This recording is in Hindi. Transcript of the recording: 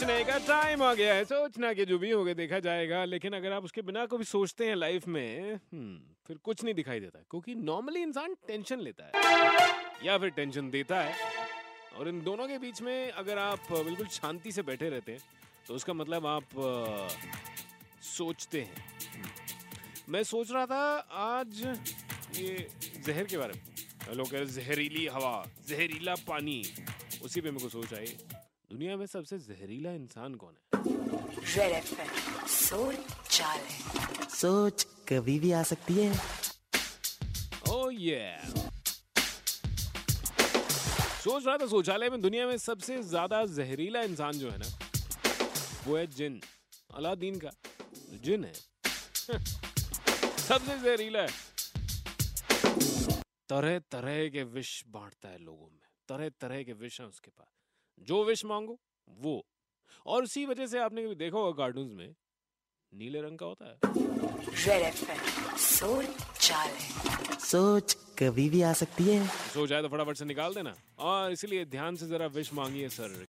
सोचने का टाइम आ गया है। सोचना के जो भी होगा देखा जाएगा। लेकिन अगर आप उसके बिना कभी सोचते हैं लाइफ में हम्म, फिर कुछ नहीं दिखाई देता। क्योंकि नॉर्मली इंसान टेंशन लेता है। या फिर टेंशन देता है। और इन दोनों के बीच में अगर आप बिल्कुल शांति से बैठे रहते हैं तो उसका मतलब आप अ, सोचते हैं। हम्म। मैं सोच रहा था आज ये जहर के बारे में। लोग कह रहे जहरीली हवा जहरीला पानी। उसी पे मेरे को सोच आई। दुनिया में सबसे जहरीला इंसान कौन है? सोच सोच कभी भी आ सकती है। ओह ये yeah. सोच रहा था शौचालय में दुनिया में सबसे ज़्यादा जहरीला इंसान जो है ना वो है जिन। अलादीन का जिन है। सबसे जहरीला है। तरह तरह के विष बांटता है लोगों में। तरह तरह के विष हैं उसके पास। जो विश मांगो वो। और उसी वजह से आपने कभी देखा होगा कार्टून्स में नीले रंग का होता है। सोच सोच कभी भी आ सकती है। सोच आए तो फटाफट से निकाल देना। और इसलिए ध्यान से जरा विश मांगिए सर